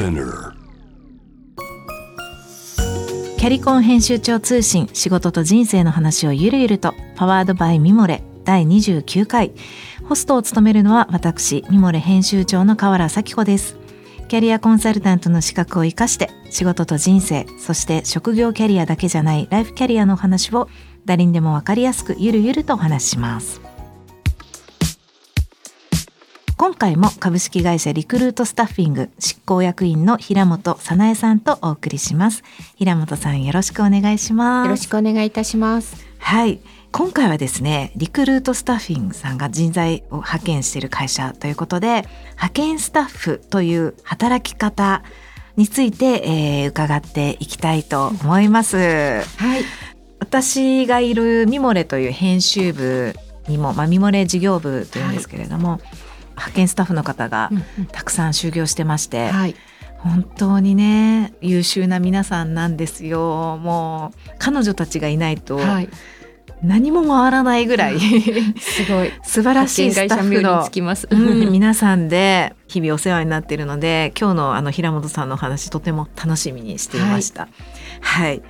Spinner キャリコン編集長通信仕事と人生の話をゆるゆるとパワードバイミモレ第29回。ホストを務めるのは私ミモレ編集長の河原咲子です。キャリアコンサルタントの資格を生かして仕事と人生そして職業キャリアだけじゃないライフキャリアのお話を誰にでもわかりやすくゆるゆるとお話しします。今回も株式会社リクルートスタッフィング執行役員の平本早苗さんとお送りします平本さんよろしくお願いしますよろしくお願いいたします。はい今回はですねリクルートスタッフィングさんが人材を派遣している会社ということで派遣スタッフという働き方について、えー伺っていきたいと思います。はい。私がいるミモレという編集部にも、まあ、ミモレ事業部というんですけれども、派遣スタッフの方がたくさん就業してまして、はい。本当にね優秀な皆さんなんですよもう彼女たちがいないとはい。何も回らないぐらい すごい。素晴らしいスタッフのにつきます。うん、皆さんで日々お世話になっているので今日のあの平本さんのお話とても楽しみにしていました。はい、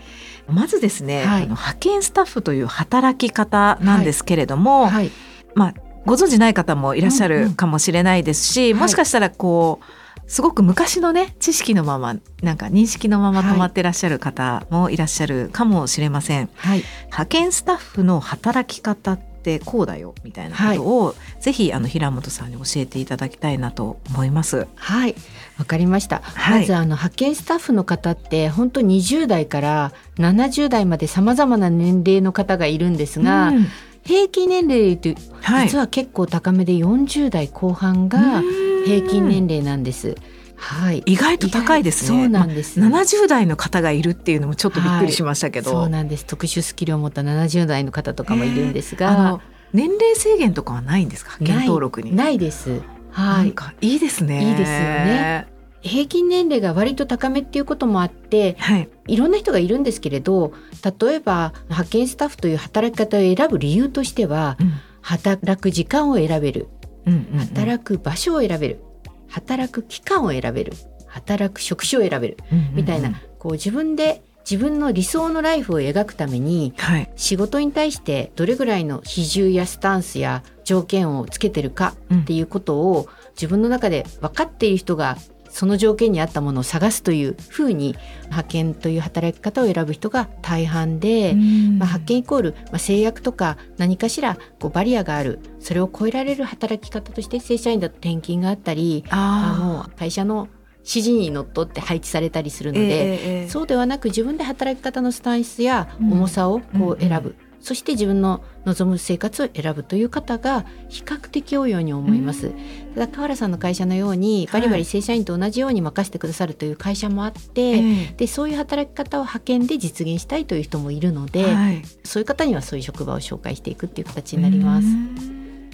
まずですね、はいあの派遣スタッフという働き方なんですけれども、はい。まあご存じない方もいらっしゃるかもしれないですし、うんうんもしかしたらこうすごく昔のね知識のままなんか認識のまま止まってらっしゃる方もいらっしゃるかもしれません。はい。派遣スタッフの働き方ってこうだよみたいなことを、ぜひあの平本さんに教えていただきたいなと思います。はい。わかりました。はいまずあの派遣スタッフの方って本当20代から70代まで様々な年齢の方がいるんですが、うん平均年齢というはい、実は結構高めで40代後半が平均年齢なんです。はい。意外と高いですね。そうなんです。まあ70代の方がいるっていうのもちょっとびっくりしましたけど、そうなんです。特殊スキルを持った70代の方とかもいるんですあがの、年齢制限とかはないんですか？派遣登録に。ないです。なはい。んかいいですね。いいですよね。平均年齢が割と高めっていうこともあってはい。いろんな人がいるんですけれど例えば派遣スタッフという働き方を選ぶ理由としてはうん働く時間を選べるうんうんうん働く場所を選べる働く期間を選べる働く職種を選べるうんうんうんみたいなこう自分で自分の理想のライフを描くためにはい。仕事に対してどれぐらいの比重やスタンスや条件をつけてるかうんっていうことを自分の中で分かっている人がその条件に合ったものを探すというふうに派遣という働き方を選ぶ人が大半で、まあ、派遣イコール、まあ、制約とか何かしらこうバリアがある。それを超えられる働き方として正社員だと転勤があったりああの会社の指示にのっとって配置されたりするーので、ええええ。そうではなく自分で働き方のスタンスやうん重さをこう選ぶ、うそして自分の望む生活を選ぶという方が比較的多いように思います。ただ河原さんの会社のようにバリバリ正社員と同じように任せてくださるという会社もあって、ええ。でそういう働き方を派遣で実現したいという人もいるので、はい。そういう方にはそういう職場を紹介していくっていう形になります。う。ん。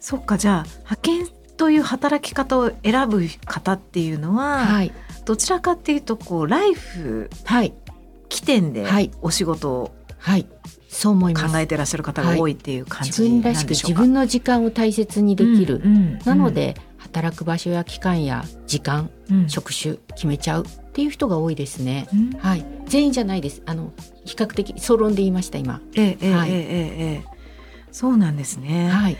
そっかじゃあ派遣という働き方を選ぶ方っていうのは、はい、どちらかっていうとこうライフはい、起点ではい。お仕事をはい、そう思います。考えてらっしゃる方が多いっていう感自じ分らしく自なんでしょうか？分の時間を大切にできる。うんうんなので働く場所や期間や時間、うん職種決めちゃうっていう人が多いですね。うんはい、全員じゃないです。あの比較的総論で言いました今。ええええはいええええそうなんですね、はい、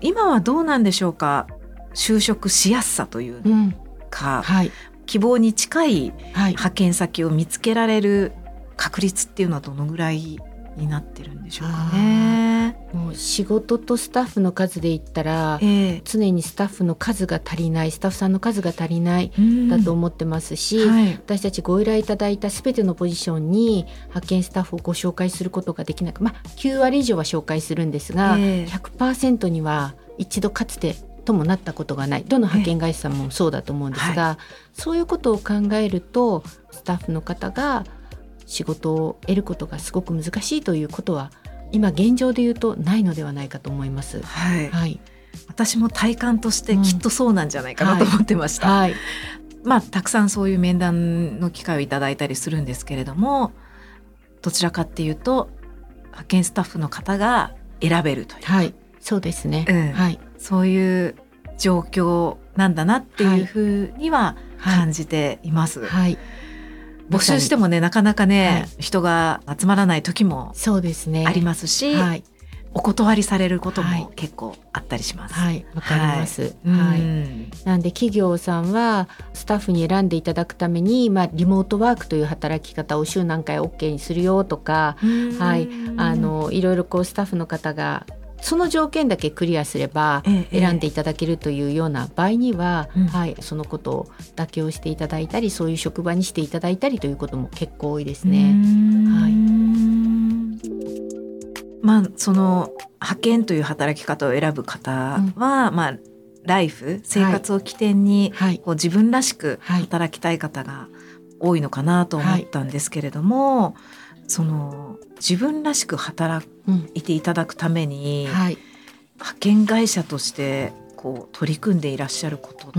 今はどうなんでしょうか？就職しやすさといううん、か、はい、希望に近いはい。派遣先を見つけられる確率っていうのはどのぐらいになってるんでしょうかね。もう仕事とスタッフの数で言ったらええ。常にスタッフの数が足りないスタッフさんの数が足りないうん。だと思ってますし、はい。私たちご依頼いただいた全てのポジションに派遣スタッフをご紹介することができなくまあ9割以上は紹介するんですが、ええ。100%には一度かつてともなったことがない。どの派遣会社さんもそうだと思うんですが、そういうことを考えるとスタッフの方が仕事を得ることがすごく難しいということは今現状で言うとないのではないかと思います。はい、はい、私も体感としてきっとそうなんじゃないかなと思ってました。はい、まあたくさんそういう面談の機会をいただいたりするんですけれどもどちらかっていうと派遣スタッフの方が選べるという、はい、そうですね。うん。はい、そういう状況なんだなっていうふうには感じています。はい、はい募集してもねなかなかね、はい、人が集まらない時もそうですね。ありますし、はい、お断りされることも結構あったりします。はいわ、かります。はい。なんで企業さんはスタッフに選んでいただくためにまあリモートワークという働き方を週何回 OK にするよとか、はい。あのいろいろこうスタッフの方がその条件だけクリアすれば選んでいただけるというような場合には、ええ、はい、そのことを妥協していただいたりそういう職場にしていただいたりということも結構多いですね。はい、まあその派遣という働き方を選ぶ方は、うん、まあライフ生活を起点に、はい、こう自分らしく働きたい方が多いのかなと思ったんですけれども、はい、その自分らしく働いていただくために、はい、派遣会社としてこう取り組んでいらっしゃることって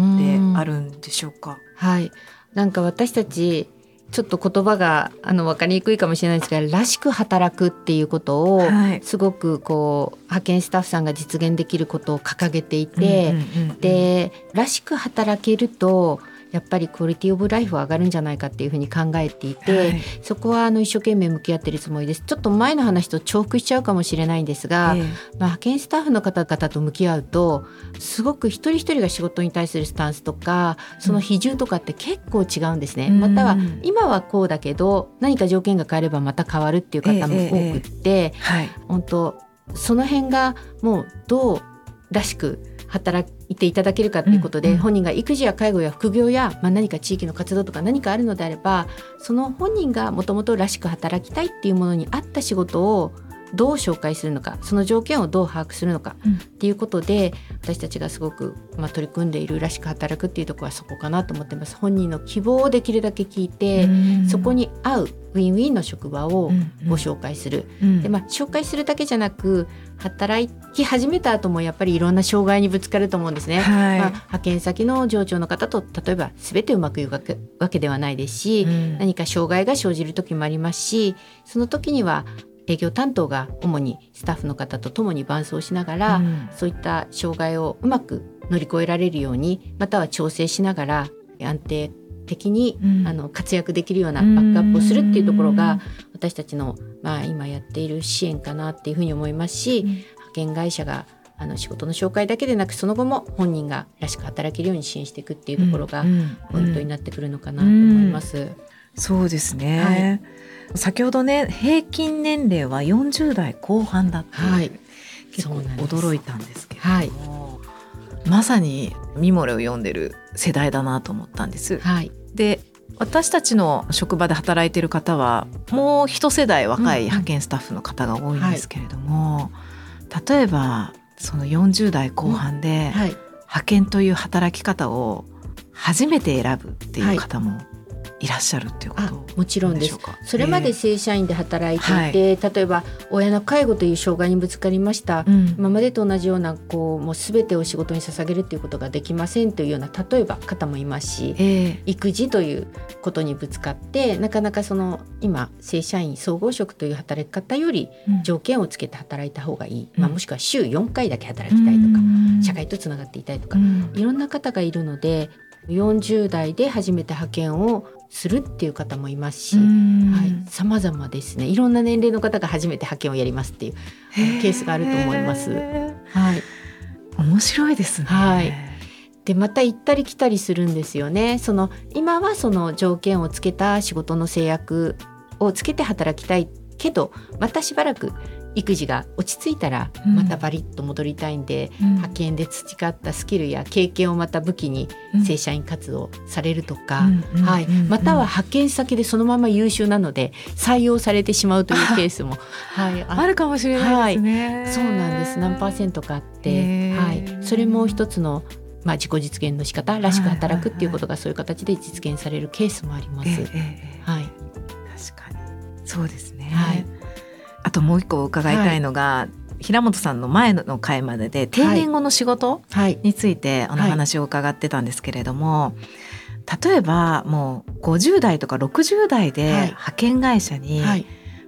あるんでしょうか？はい、なんか私たちちょっと言葉があの分かりにくいかもしれないですがらしく働くっていうことを、はい、すごくこう派遣スタッフさんが実現できることを掲げていて、うんうんうんうん、でらしく働けるとやっぱりクオリティオブライフは上がるんじゃないかっていうふうに考えていて、はい、そこはあの一生懸命向き合ってるつもりです。ちょっと前の話と重複しちゃうかもしれないんですが、えー、まあ、派遣スタッフの方々と向き合うとすごく一人一人が仕事に対するスタンスとかその比重とかって結構違うんですね、うん、または今はこうだけど何か条件が変わればまた変わるっていう方も多くって、えーえーはい、本当その辺がもうどうらしく働いていただけるかということで、うんうん、本人が育児や介護や副業や、まあ、何か地域の活動とか何かあるのであればその本人がもともとらしく働きたいっていうものに合った仕事をどう紹介するのかその条件をどう把握するのかっていうことで、うん、私たちがすごく、まあ、取り組んでいるらしく働くっていうところはそこかなと思ってます。本人の希望をできるだけ聞いて、そこに合うウィンウィンの職場をご紹介する、うん。うん、でまあ、紹介するだけじゃなく働き始めた後もやっぱりいろんな障害にぶつかると思うんですね。はい、まあ、派遣先の上長の方と例えば全てうまくいくわけではないですし、うん、何か障害が生じる時もありますしその時には営業担当が主にスタッフの方と共に伴走しながら、うん、そういった障害をうまく乗り越えられるようにまたは調整しながら安定的に、うん、あの活躍できるようなバックアップをするっていうところが私たちの、まあ、今やっている支援かなっていうふうに思いますし、うん、派遣会社があの仕事の紹介だけでなくその後も本人がらしく働けるように支援していくっていうところがポイントになってくるのかなと思います。そうですね、はい、先ほどね平均年齢は40代後半だって、はい、結構驚いたんですけれども、はい、まさにミモレを読んでる世代だなと思ったんです。はい、で私たちの職場で働いてる方はもう一世代若い派遣スタッフの方が多いんですけれども、うんはい、例えばその40代後半で派遣という働き方を初めて選ぶっていう方もいらっしゃるっていうこともちろんです。それまで正社員で働いていて、えー、例えば親の介護という障害にぶつかりました、うん、今までと同じようなこうもう全てを仕事に捧げるっていうことができませんというような例えば方もいますし、えー、育児ということにぶつかってなかなかその今正社員総合職という働き方より条件をつけて働いた方がいい、うん、まあ、もしくは週4回だけ働きたいとか、うん、社会とつながっていたいとか、いろんな方がいるので40代で初めて派遣をするっていう方もいますし、はい、様々ですねいろんな年齢の方が初めて派遣をやりますっていうケースがあると思います。はい、面白いですね。はいでまた行ったり来たりするんですよね。その今はその条件をつけた仕事の制約をつけて働きたいけどまたしばらく育児が落ち着いたらまたバリッと戻りたいんで、うん、派遣で培ったスキルや経験をまた武器に正社員活動されるとか、はい、または派遣先でそのまま優秀なので採用されてしまうというケースも、はい、あるかもしれないですね、はい、そうなんです。何パーセントかあって、はい、それも一つのまあ、自己実現の仕方らしく働くっていうことがそういう形で実現されるケースもあります。はい、確かに。そうですね、はいあともう一個伺いたいのが、はい、平本さんの前の回までで定年後の仕事についてお話を伺ってたんですけれども、例えばもう50代とか60代で派遣会社に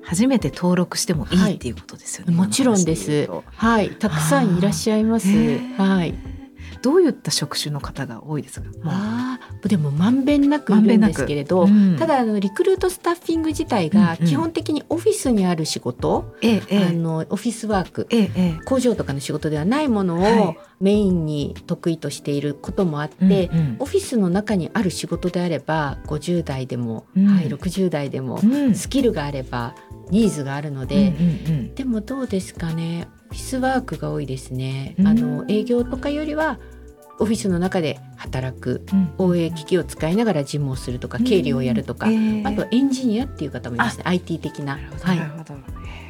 初めて登録してもいいっていうことですよね。もちろんです。はい、たくさんいらっしゃいます。はい。どういった職種の方が多いですか？あでもまんべんなくいるんですけれど、うん、ただあのリクルートスタッフィング自体が基本的にオフィスにある仕事、うんうん、あのオフィスワーク、ええ、工場とかの仕事ではないものをメインに得意としていることもあって、はい、オフィスの中にある仕事であれば50代でも、うん、はい、60代でも、スキルがあればニーズがあるので、うんうんうん、でもどうですかね？オフィスワークが多いですね。あの営業とかよりはオフィスの中で働く、うん、OA 機器を使いながら事務をするとか、経理をやるとか、えー、あとエンジニアっていう方もいますね IT 的な。なるほど、はい面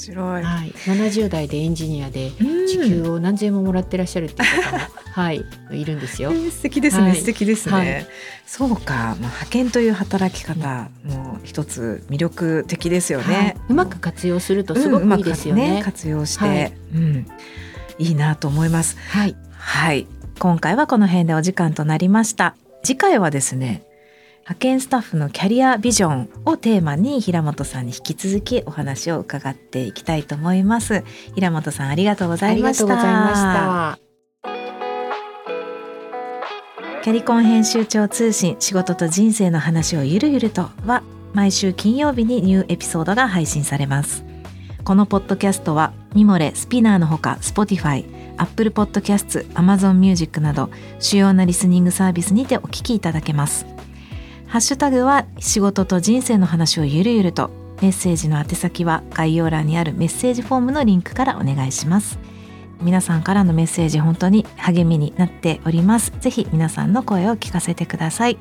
白い、はい、70代でエンジニアで時給を何千円ももらってらっしゃるっていう方も、はい、いるんですよ。えー、素敵ですね、はい、素敵ですね、はい、そうか、まあ、派遣という働き方も一つ魅力的ですよね、はい、うまく活用するとすごくいいですよね。うん、ね活用して、うん、いいなと思います。はい、はい。今回はこの辺でお時間となりました。次回はですね派遣スタッフのキャリアビジョンをテーマに平本さんに引き続きお話を伺っていきたいと思います。平本さんありがとうございました。キャリコン編集長通信仕事と人生の話をゆるゆるとは毎週金曜日にニューエピソードが配信されます。このポッドキャストはミモレスピナーのほか Spotify Apple Podcasts、Amazon Music など主要なリスニングサービスにてお聞きいただけます。ハッシュタグは仕事と人生の話をゆるゆるとメッセージの宛先は概要欄にあるメッセージフォームのリンクからお願いします。皆さんからのメッセージ本当に励みになっております。ぜひ皆さんの声を聞かせてください。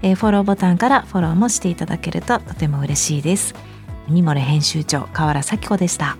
えー、フォローボタンからフォローもしていただけるととても嬉しいです。ミモレ編集長河原咲子でした。